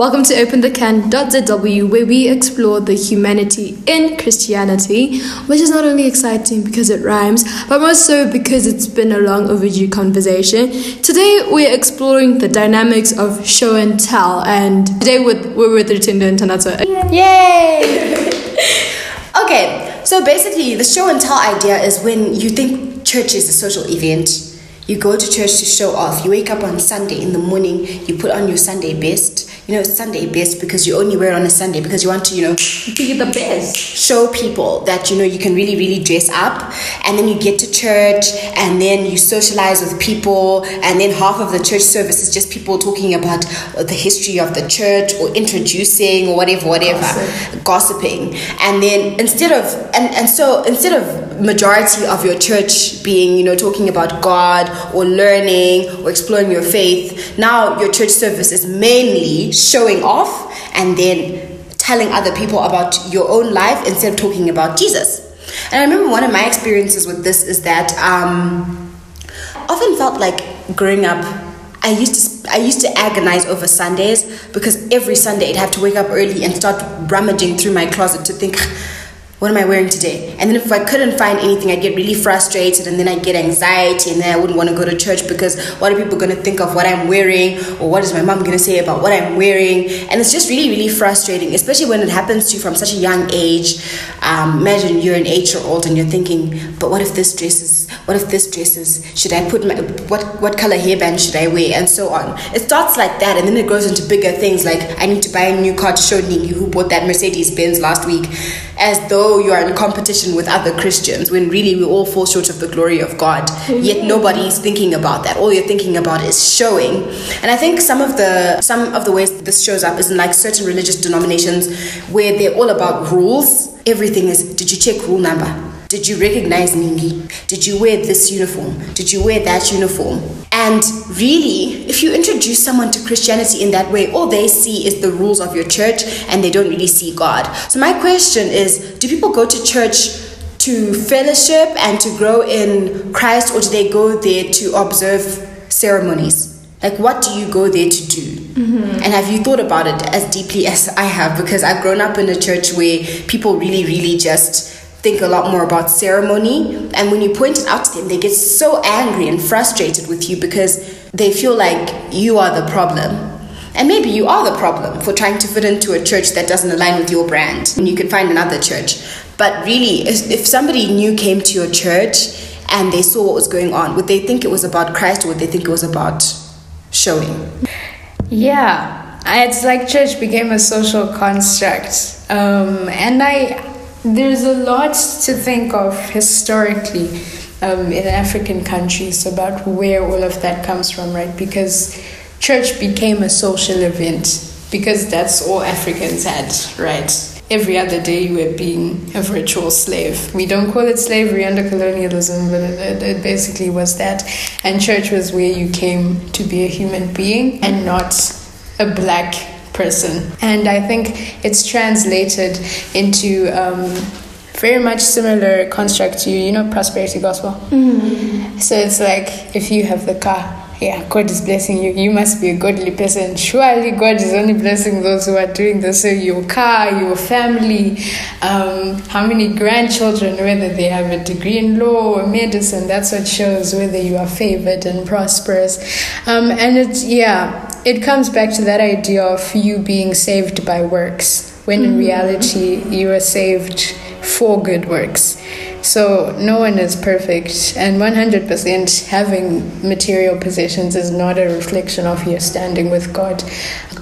Welcome to Open the OpenTheCan.zw, where we explore the humanity in Christianity, which is not only exciting because it rhymes, but more so because it's been a long overdue conversation. Today, we're exploring the dynamics of show and tell, and today with, we're with Rutindo and Tanato. Yay! okay, so basically, the show and tell idea is when you think church is a social event you go to church to show off. You wake up on Sunday in the morning, you put on your Sunday best. You know, Sunday best because you only wear it on a Sunday because you want to, you know, be the best. Show people that, you know, you can really, really dress up. And then you get to church and then you socialize with people. And then half of the church service is just people talking about the history of the church or introducing or whatever, whatever, Gossip. gossiping. And then instead of, and, and so instead of majority of your church being, you know, talking about God or learning or exploring your faith. Now your church service is mainly showing off and then telling other people about your own life instead of talking about Jesus. And I remember one of my experiences with this is that um, often felt like growing up I used to I used to agonize over Sundays because every Sunday I'd have to wake up early and start rummaging through my closet to think what am I wearing today? And then if I couldn't find anything, I'd get really frustrated and then I'd get anxiety and then I wouldn't want to go to church because what are people going to think of what I'm wearing or what is my mom going to say about what I'm wearing? And it's just really, really frustrating, especially when it happens to you from such a young age. Um, imagine you're an eight year old and you're thinking, but what if this dress is, what if this dress is, should I put my, what, what color hairband should I wear? And so on. It starts like that and then it grows into bigger things like I need to buy a new car to show Nini who bought that Mercedes Benz last week as though you are in competition with other Christians when really we all fall short of the glory of God. Yet nobody is thinking about that. All you're thinking about is showing. And I think some of the some of the ways this shows up is in like certain religious denominations where they're all about rules. Everything is did you check rule number? Did you recognize me? Did you wear this uniform? Did you wear that uniform? And really, if you introduce someone to Christianity in that way, all they see is the rules of your church and they don't really see God. So, my question is do people go to church to fellowship and to grow in Christ, or do they go there to observe ceremonies? Like, what do you go there to do? Mm-hmm. And have you thought about it as deeply as I have? Because I've grown up in a church where people really, really just think a lot more about ceremony. And when you point it out to them, they get so angry and frustrated with you because they feel like you are the problem. And maybe you are the problem for trying to fit into a church that doesn't align with your brand. And you can find another church. But really, if somebody new came to your church and they saw what was going on, would they think it was about Christ or would they think it was about showing? Yeah. It's like church became a social construct. Um, and I there's a lot to think of historically um, in African countries about where all of that comes from, right? Because church became a social event because that's all Africans had, right? Every other day you were being a virtual slave. We don't call it slavery under colonialism, but it, it basically was that. And church was where you came to be a human being and not a black person. And I think it's translated into um, very much similar construct to, you know, prosperity gospel. Mm-hmm. So it's like if you have the car, yeah, God is blessing you. You must be a godly person. Surely God is only blessing those who are doing this. So your car, your family, um, how many grandchildren, whether they have a degree in law or medicine, that's what shows whether you are favored and prosperous. Um, and it's, yeah, it comes back to that idea of you being saved by works, when in mm-hmm. reality you are saved for good works. So no one is perfect, and 100% having material possessions is not a reflection of your standing with God.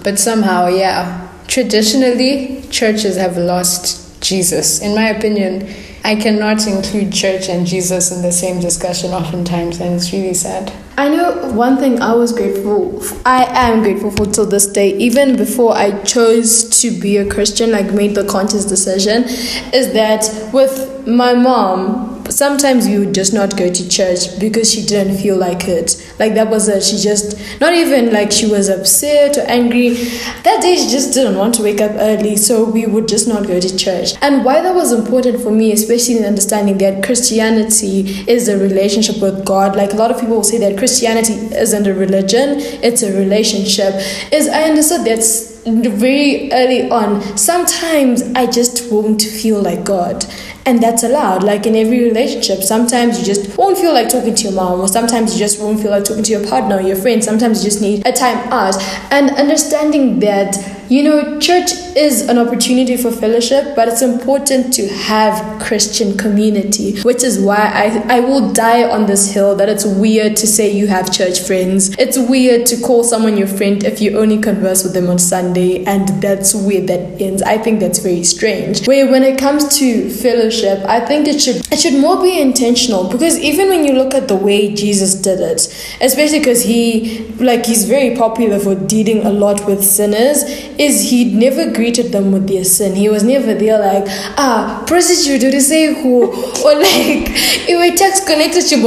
But somehow, yeah, traditionally, churches have lost Jesus. In my opinion, I cannot include church and Jesus in the same discussion oftentimes, and it's really sad. I know one thing I was grateful, I am grateful for till this day, even before I chose to be a Christian, like made the conscious decision, is that with my mom, sometimes we would just not go to church because she didn't feel like it. Like that was it. She just, not even like she was upset or angry. That day she just didn't want to wake up early, so we would just not go to church. And why that was important for me, especially in understanding that Christianity is a relationship with God. Like a lot of people will say that Christianity isn't a religion, it's a relationship. Is I understood that's very early on, sometimes I just won't feel like God. And that's allowed. Like in every relationship, sometimes you just won't feel like talking to your mom, or sometimes you just won't feel like talking to your partner or your friend. Sometimes you just need a time out. And understanding that you know, church is an opportunity for fellowship, but it's important to have Christian community, which is why I, I will die on this hill that it's weird to say you have church friends. It's weird to call someone your friend if you only converse with them on Sunday, and that's where that ends. I think that's very strange. Where when it comes to fellowship, I think it should it should more be intentional because even when you look at the way Jesus did it, especially because he like he's very popular for dealing a lot with sinners is he never greeted them with their sin. He was never there like, ah, prostitute, say who, or like, if text connected to.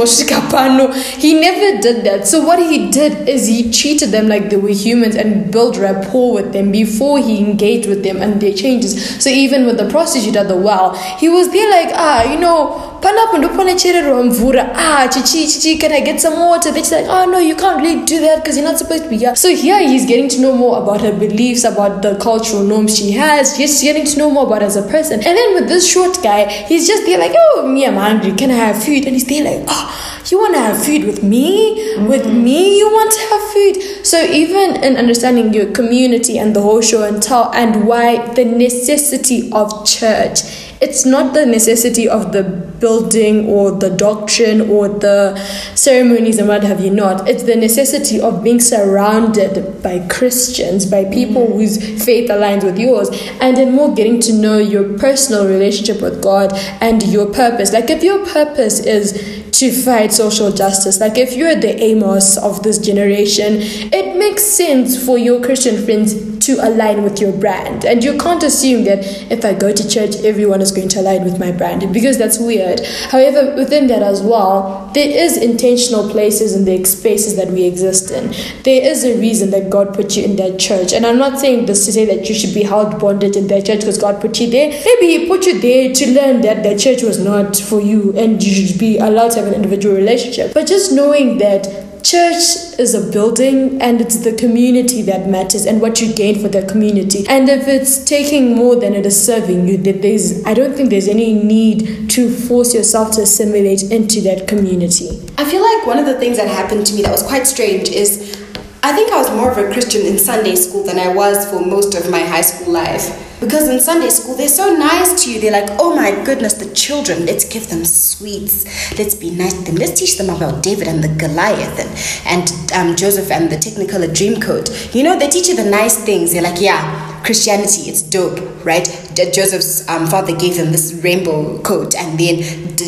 He never did that. So what he did is he treated them like they were humans and built rapport with them before he engaged with them and their changes. So even with the prostitute at the well, he was there like, ah, you know, panapo ndo panachererwa mvura ah chichi chichi can i get some water? Then she's like oh no you can't really do that because you're not supposed to be here. So here he's getting to know more about her beliefs about the cultural norms she has. Just getting to know more about as a person. And then with this short guy he's just there like oh me i'm hungry. Can i have food? And he's there like oh you want to have food with me? Mm-hmm. with me you want to have food? So even in understanding your community and the whole show and tell and why the necessity of church it's not the necessity of the building or the doctrine or the ceremonies and what have you not. It's the necessity of being surrounded by Christians, by people mm. whose faith aligns with yours, and then more getting to know your personal relationship with God and your purpose. Like if your purpose is to fight social justice. Like if you're the Amos of this generation, it makes sense for your Christian friends to align with your brand. And you can't assume that if I go to church, everyone is going to align with my brand because that's weird. However, within that as well, there is intentional places and the spaces that we exist in. There is a reason that God put you in that church. And I'm not saying this to say that you should be held bonded in that church because God put you there. Maybe He put you there to learn that that church was not for you and you should be allowed to have an individual relationship. But just knowing that church is a building and it's the community that matters and what you gain for the community and if it's taking more than it is serving you then there's i don't think there's any need to force yourself to assimilate into that community i feel like one of the things that happened to me that was quite strange is I think I was more of a Christian in Sunday school than I was for most of my high school life. Because in Sunday school, they're so nice to you. They're like, oh my goodness, the children, let's give them sweets. Let's be nice to them. Let's teach them about David and the Goliath and, and um, Joseph and the Technicolor Dreamcoat. You know, they teach you the nice things. They're like, yeah, Christianity, it's dope, right? Joseph's um, father gave him this rainbow coat, and then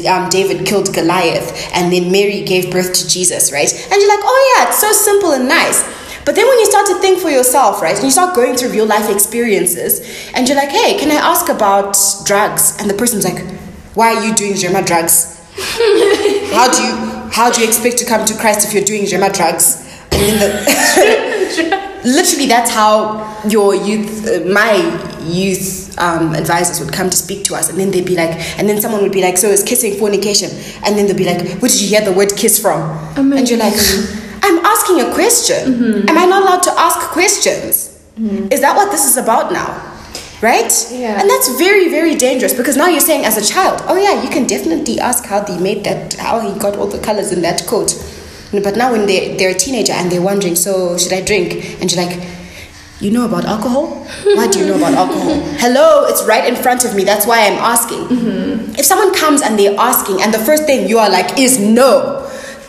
um, David killed Goliath, and then Mary gave birth to Jesus, right? And you're like, oh yeah, it's so simple and nice. But then when you start to think for yourself, right, and you start going through real life experiences, and you're like, hey, can I ask about drugs? And the person's like, why are you doing Jema drugs? how do you how do you expect to come to Christ if you're doing Jema drugs? And then the literally that's how your youth uh, my youth um, advisors would come to speak to us and then they'd be like and then someone would be like so is kissing fornication and then they'd be like where did you hear the word kiss from Amazing. and you're like i'm asking a question mm-hmm. am i not allowed to ask questions mm-hmm. is that what this is about now right yeah and that's very very dangerous because now you're saying as a child oh yeah you can definitely ask how they made that how he got all the colors in that coat but now when they, they're a teenager and they're wondering, so should I drink? And you're like, you know about alcohol? Why do you know about alcohol? Hello, it's right in front of me. That's why I'm asking. Mm-hmm. If someone comes and they're asking, and the first thing you are like is no,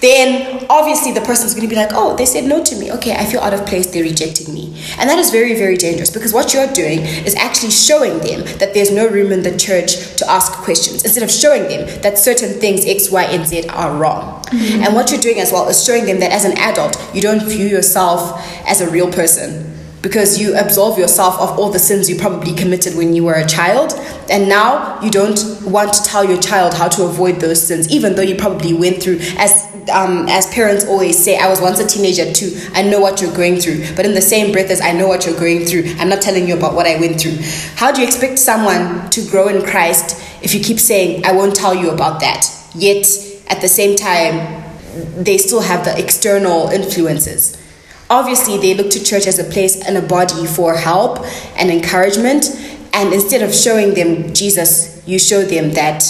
then obviously the person's going to be like, oh, they said no to me. Okay, I feel out of place. They're rejecting me. And that is very, very dangerous because what you're doing is actually showing them that there's no room in the church to ask questions instead of showing them that certain things, X, Y, and Z, are wrong. Mm-hmm. And what you're doing as well is showing them that as an adult, you don't view yourself as a real person because you absolve yourself of all the sins you probably committed when you were a child and now you don't want to tell your child how to avoid those sins even though you probably went through as um, as parents always say i was once a teenager too. I know what you're going through. But in the same breath as i know what you're going through. I'm not telling you about what i went through. How do you expect someone to grow in christ if you keep saying i won't tell you about that yet at the same time they still have the external influences. Obviously they look to church as a place and a body for help and encouragement. And instead of showing them Jesus, you show them that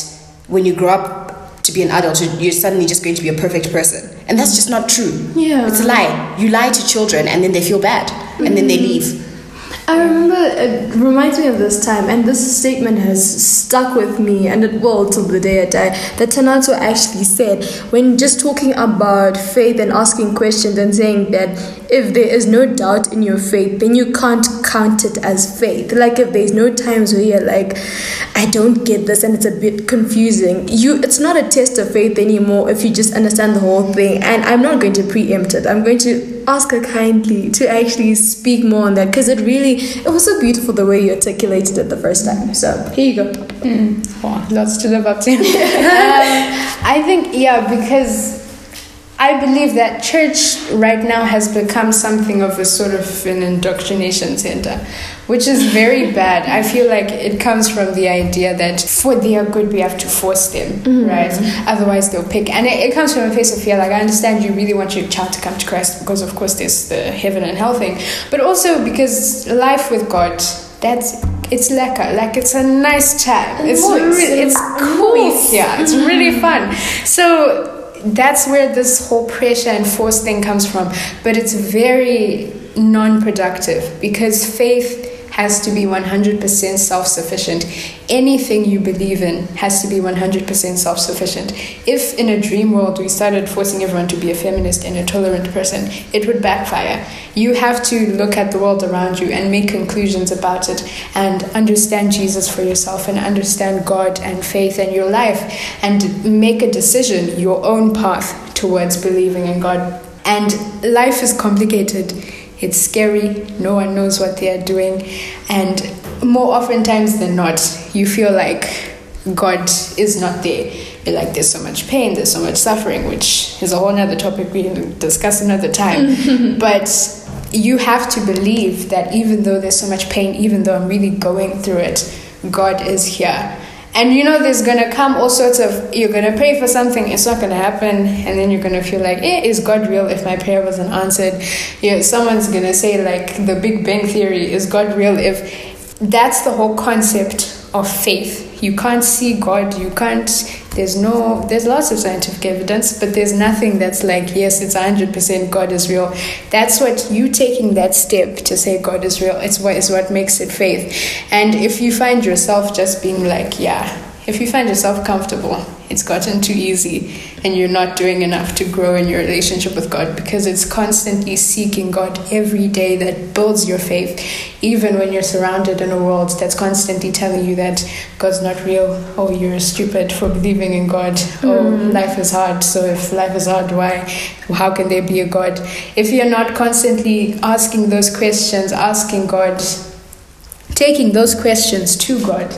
when you grow up to be an adult, you're suddenly just going to be a perfect person. And that's just not true. Yeah. It's a lie. You lie to children and then they feel bad and then they mm. leave. I remember it reminds me of this time, and this statement has stuck with me, and it will till the day I die. That Tanato actually said when just talking about faith and asking questions and saying that if there is no doubt in your faith, then you can't count it as faith. Like if there's no times where you're like, I don't get this, and it's a bit confusing. You, it's not a test of faith anymore if you just understand the whole thing. And I'm not going to preempt it. I'm going to ask her kindly to actually speak more on that because it really it was so beautiful the way you articulated it the first time. So here you go. Mm. wow, lots to live up to um, i think yeah because I believe that church right now has become something of a sort of an indoctrination center, which is very bad. I feel like it comes from the idea that for their good we have to force them, mm-hmm. right? Otherwise they'll pick. And it, it, comes from a place of fear. Like I understand you really want your child to come to Christ because of course there's the heaven and hell thing, but also because life with God, that's it's lekker. Like it's a nice time. It's re- it's cool. Yeah, it's really fun. So that's where this whole pressure and force thing comes from. But it's very non productive because faith has to be 100% self sufficient. Anything you believe in has to be 100% self sufficient. If in a dream world we started forcing everyone to be a feminist and a tolerant person, it would backfire. You have to look at the world around you and make conclusions about it and understand Jesus for yourself and understand God and faith and your life and make a decision, your own path towards believing in God. And life is complicated it's scary. No one knows what they are doing. And more oftentimes than not, you feel like God is not there. You're like, there's so much pain, there's so much suffering, which is a whole other topic we can discuss another time. but you have to believe that even though there's so much pain, even though I'm really going through it, God is here. And you know, there's gonna come all sorts of, you're gonna pray for something, it's not gonna happen, and then you're gonna feel like, eh, is God real if my prayer wasn't answered? Know, someone's gonna say, like, the Big Bang Theory, is God real if that's the whole concept of faith. You can't see God, you can't there's no there's lots of scientific evidence but there's nothing that's like yes it's 100% god is real. That's what you taking that step to say god is real it's what is what makes it faith. And if you find yourself just being like yeah if you find yourself comfortable, it's gotten too easy and you're not doing enough to grow in your relationship with God because it's constantly seeking God every day that builds your faith, even when you're surrounded in a world that's constantly telling you that God's not real, or oh, you're stupid for believing in God, mm. oh, life is hard, so if life is hard, why? How can there be a God? If you're not constantly asking those questions, asking God, taking those questions to God,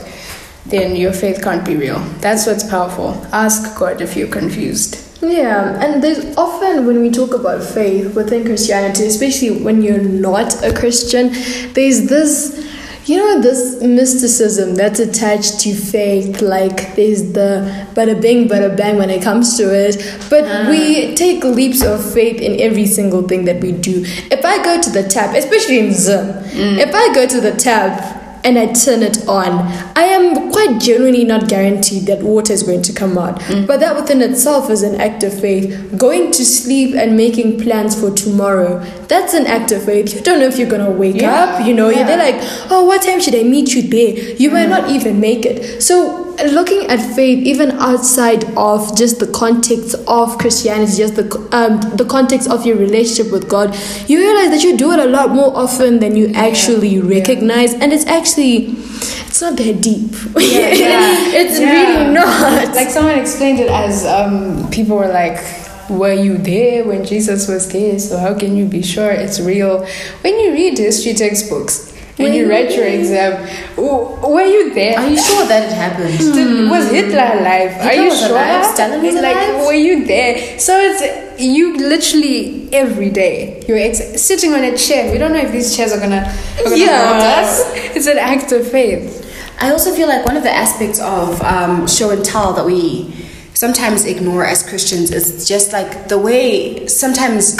then your faith can't be real. That's what's powerful. Ask God if you're confused. Yeah, and there's often when we talk about faith within Christianity, especially when you're not a Christian, there's this you know this mysticism that's attached to faith like there's the bada bing bada bang when it comes to it but uh. we take leaps of faith in every single thing that we do if i go to the tap especially in Zim mm. if i go to the tap and I turn it on, I am quite genuinely not guaranteed that water is going to come out. Mm. But that within itself is an act of faith. Going to sleep and making plans for tomorrow, that's an act of faith. You don't know if you're going to wake yeah. up, you know, yeah. they're like, oh, what time should I meet you there? You mm. might not even make it. So looking at faith even outside of just the context of Christianity, just the um, the context of your relationship with God, you realize that you do it a lot more often than you actually yeah. recognize, and it's actually it's not that deep. Yeah, yeah. it's yeah. really not. Like someone explained it as um, people were like were you there when Jesus was there? So how can you be sure it's real? When you read history textbooks, when you read your exam, were you there? Are you sure that it happened? Hmm. Was Hitler alive? Hitler Are you sure? Alive? Stalin was like, alive? were you there? So it's you literally every day you're ex- sitting on a chair. We don't know if these chairs are gonna, are gonna yeah. us. It's an act of faith. I also feel like one of the aspects of um, show and tell that we sometimes ignore as Christians is just like the way sometimes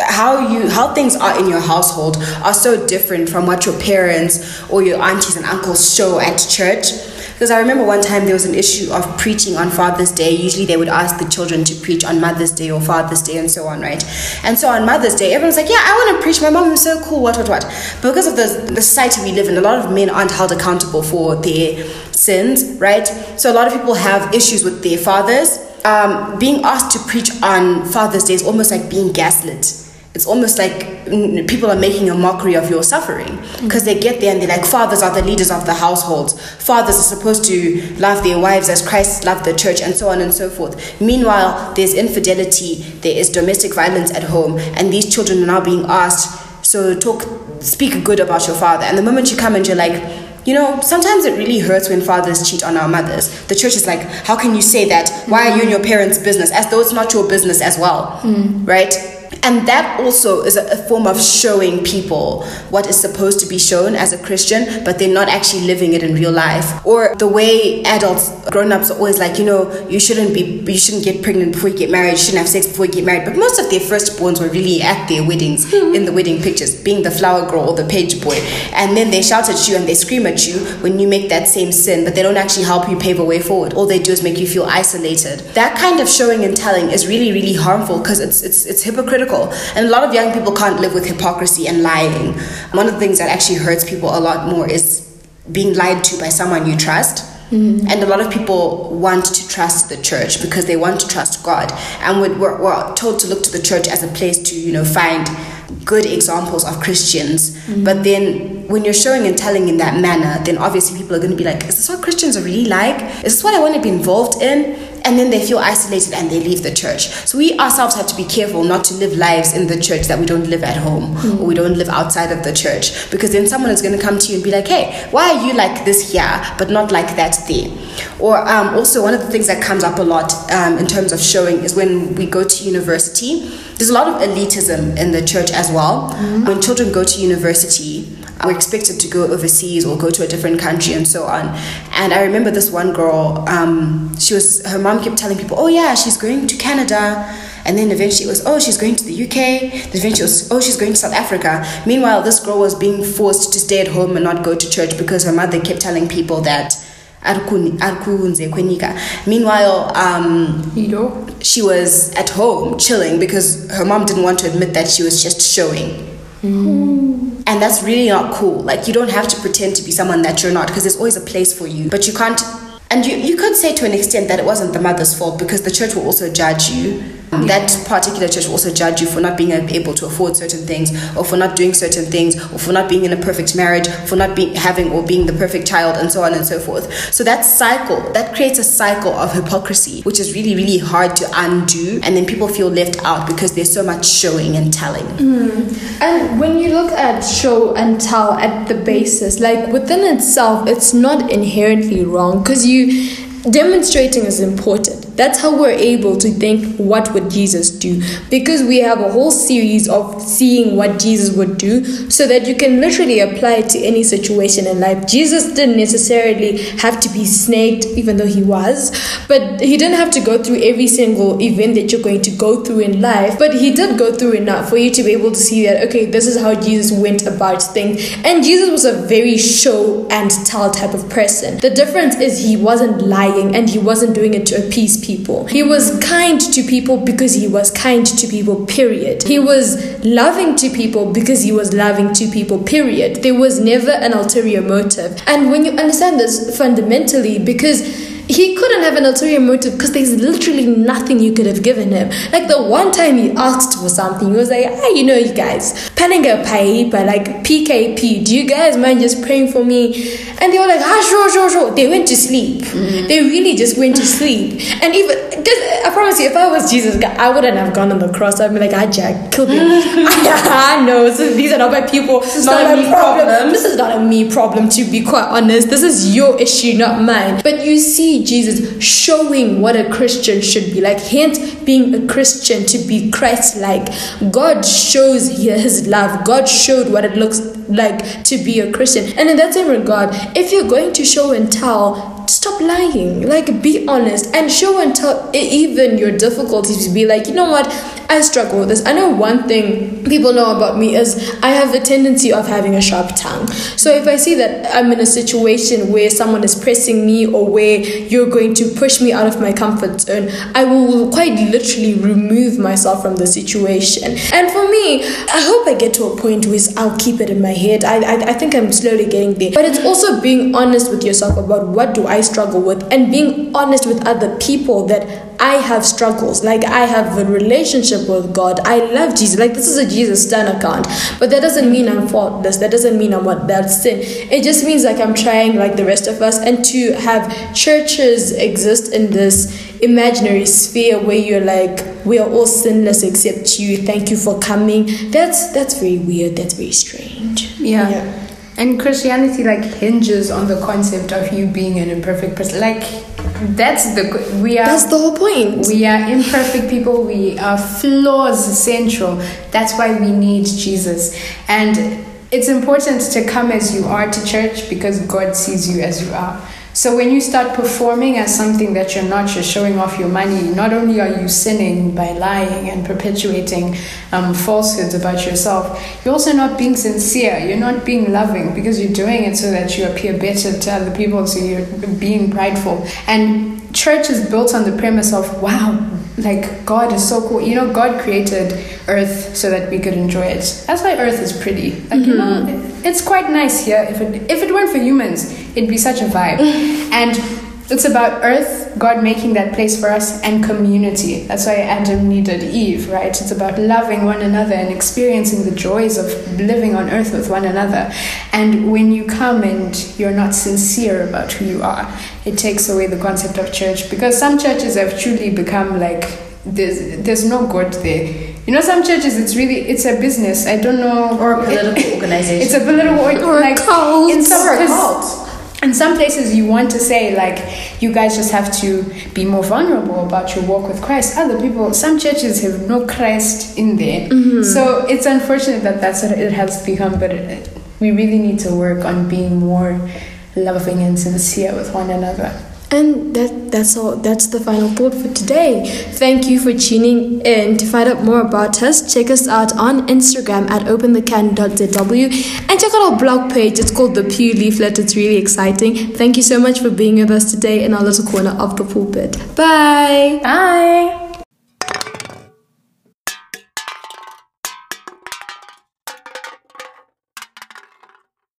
how you how things are in your household are so different from what your parents or your aunties and uncles show at church. Because I remember one time there was an issue of preaching on Father's Day. Usually they would ask the children to preach on Mother's Day or Father's Day and so on, right? And so on Mother's Day, everyone's like, yeah, I want to preach. My mom is so cool, what, what, what. But because of the, the society we live in, a lot of men aren't held accountable for their sins, right? So a lot of people have issues with their fathers. Um, being asked to preach on Father's Day is almost like being gaslit it's almost like mm, people are making a mockery of your suffering because they get there and they're like fathers are the leaders of the households fathers are supposed to love their wives as christ loved the church and so on and so forth meanwhile there's infidelity there is domestic violence at home and these children are now being asked so talk speak good about your father and the moment you come and you're like you know, sometimes it really hurts when fathers cheat on our mothers. The church is like, how can you say that? Why are you in your parents' business? As though it's not your business as well, right? And that also is a, form of showing people what is supposed to be shown as a Christian, but they're not actually living it in real life. Or the way adults, grown ups, are always like, you know, you shouldn't be, you shouldn't get pregnant before you get married, you shouldn't have sex before you get married. But most of their firstborns were really at their weddings, in the wedding pictures, being the flower girl or the page boy. And then they shout at you and they scream at you when you make that same sin, but they don't actually help you pave a way forward. All they do is make you feel isolated. That kind of showing and telling is really, really harmful because it's, it's, it's hypocritical. And a lot of young people can't live with hypocrisy and lying. One of the things that actually hurts people a lot more is being lied to by someone you trust. Mm-hmm. And a lot of people want to trust the church because they want to trust God. And we're, we're, told to look to the church as a place to, you know, find good examples of Christians. Mm-hmm. But then when you're showing and telling in that manner, then obviously people are going to be like, is this what Christians are really like? Is this what I want to be involved in? And then they feel isolated and they leave the church. So we ourselves have to be careful not to live lives in the church that we don't live at home or we don't live outside of the church. Because then someone is going to come to you and be like, hey, why are you like this here, but not like that there? Or um, also, one of the things that comes up a lot um, in terms of showing is when we go to university, there's a lot of elitism in the church as well. When children go to university, we're expected to go overseas or go to a different country and so on. And I remember this one girl, um, she was, her mom kept telling people, oh yeah, she's going to Canada. And then eventually it was, oh, she's going to the UK. Then eventually it was, oh, she's going to South Africa. Meanwhile, this girl was being forced to stay at home and not go to church because her mother kept telling people that "Arikuni- arikunze. Meanwhile, um, she was at home chilling because her mom didn't want to admit that she was just showing. And that's really not cool. Like, you don't have to pretend to be someone that you're not because there's always a place for you. But you can't, and you, you could say to an extent that it wasn't the mother's fault because the church will also judge you. Mm. That particular church will also judge you for not being able to afford certain things, or for not doing certain things, or for not being in a perfect marriage, for not being having or being the perfect child, and so on and so forth. So that cycle, that creates a cycle of hypocrisy, which is really, really hard to undo. And then people feel left out because there's so much showing and telling. Mm. And when you look at show and tell at the basis, like within itself, it's not inherently wrong because you demonstrating is important. That's how we're able to think what would Jesus do because we have a whole series of seeing what Jesus would do so that you can literally apply it to any situation in life. Jesus didn't necessarily have to be snaked even though he was, but he didn't have to go through every single event that you're going to go through in life, but he did go through enough for you to be able to see that okay, this is how Jesus went about things. And Jesus was a very show and tell type of person. The difference is he wasn't lying and he wasn't doing it to appease people. He was kind to people because he was kind to people, period. He was loving to people because he was loving to people, period. There was never an ulterior motive. And when you understand this fundamentally, because he couldn't have an ulterior motive because there's literally nothing you could have given him. Like the one time he asked for something, he was like, ah, you know, you guys, Penninga Paipa, like PKP, do you guys mind just praying for me? And they were like, ah, sure, sure, sure. They went to sleep. They really just went to sleep. And even, because I promise you, if I was Jesus, I wouldn't have gone on the cross. I'd be like, ah, Jack, kill me. I know, so these are not my people. This is not a me problem. This is not a me problem, to be quite honest. This is your issue, not mine. But you see Jesus showing what a Christian should be like. Hence, being a Christian to be Christ like. God shows his love. God showed what it looks like to be a Christian. And in that same regard, if you're going to show and tell, stop lying. Like, be honest and show and tell even your difficulties. Be like, you know what? I struggle with this. I know one thing people know about me is I have a tendency of having a sharp tongue. So if I see that I'm in a situation where someone is pressing me or where you're going to push me out of my comfort zone, I will quite literally remove myself from the situation. And for me, I hope I get to a point where I'll keep it in my head. I, I, I think I'm slowly getting there. But it's also being honest with yourself about what do I struggle with and being honest with other people that I have struggles. Like I have a relationship with God. I love Jesus. Like this is a Jesus Stan account. But that doesn't mean I'm faultless. That doesn't mean I'm what that's sin. It just means like I'm trying like the rest of us and to have churches exist in this imaginary sphere where you're like we are all sinless except you thank you for coming that's that's very weird that's very strange yeah. yeah. And Christianity like hinges on the concept of you being an imperfect person. Like that's the we are. That's the whole point. We are imperfect people. We are flaws central. That's why we need Jesus. And it's important to come as you are to church because God sees you as you are. So when you start performing as something that you're not, you're showing off your money. Not only are you sinning by lying and perpetuating um, falsehoods about yourself, you're also not being sincere. You're not being loving because you're doing it so that you appear better to other people. So you're being prideful. And church is built on the premise of wow, like God is so cool. You know, God created Earth so that we could enjoy it. That's why Earth is pretty. Like mm-hmm. you know, it's quite nice here. If it if it weren't for humans, it'd be such a vibe. and it's about Earth, God making that place for us, and community. That's why Adam needed Eve, right? It's about loving one another and experiencing the joys of living on Earth with one another. And when you come and you're not sincere about who you are, it takes away the concept of church because some churches have truly become like there's there's no God there you know, some churches it's really it's a business. I don't know, or a political it, organization. It's a political or like cult. in some or a cult. In some places, you want to say like you guys just have to be more vulnerable about your walk with Christ. Other people, some churches have no Christ in there, mm-hmm. so it's unfortunate that that's what it has become. But it, we really need to work on being more loving and sincere with one another. And that that's all that's the final thought for today. Thank you for tuning in. To find out more about us, check us out on Instagram at openthecan.zw and check out our blog page. It's called The Pew Leaflet. It's really exciting. Thank you so much for being with us today in our little corner of the pulpit. Bye. Bye.